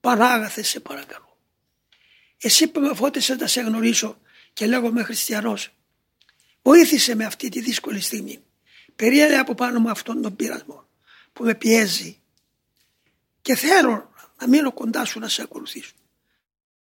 Πανάγαθε σε παρακαλώ. Εσύ που με φώτισες να σε γνωρίσω και λέγομαι χριστιανός. Βοήθησε με αυτή τη δύσκολη στιγμή. Περίεργα από πάνω μου αυτόν τον πειρασμό που με πιέζει και θέλω να μείνω κοντά σου να σε ακολουθήσω.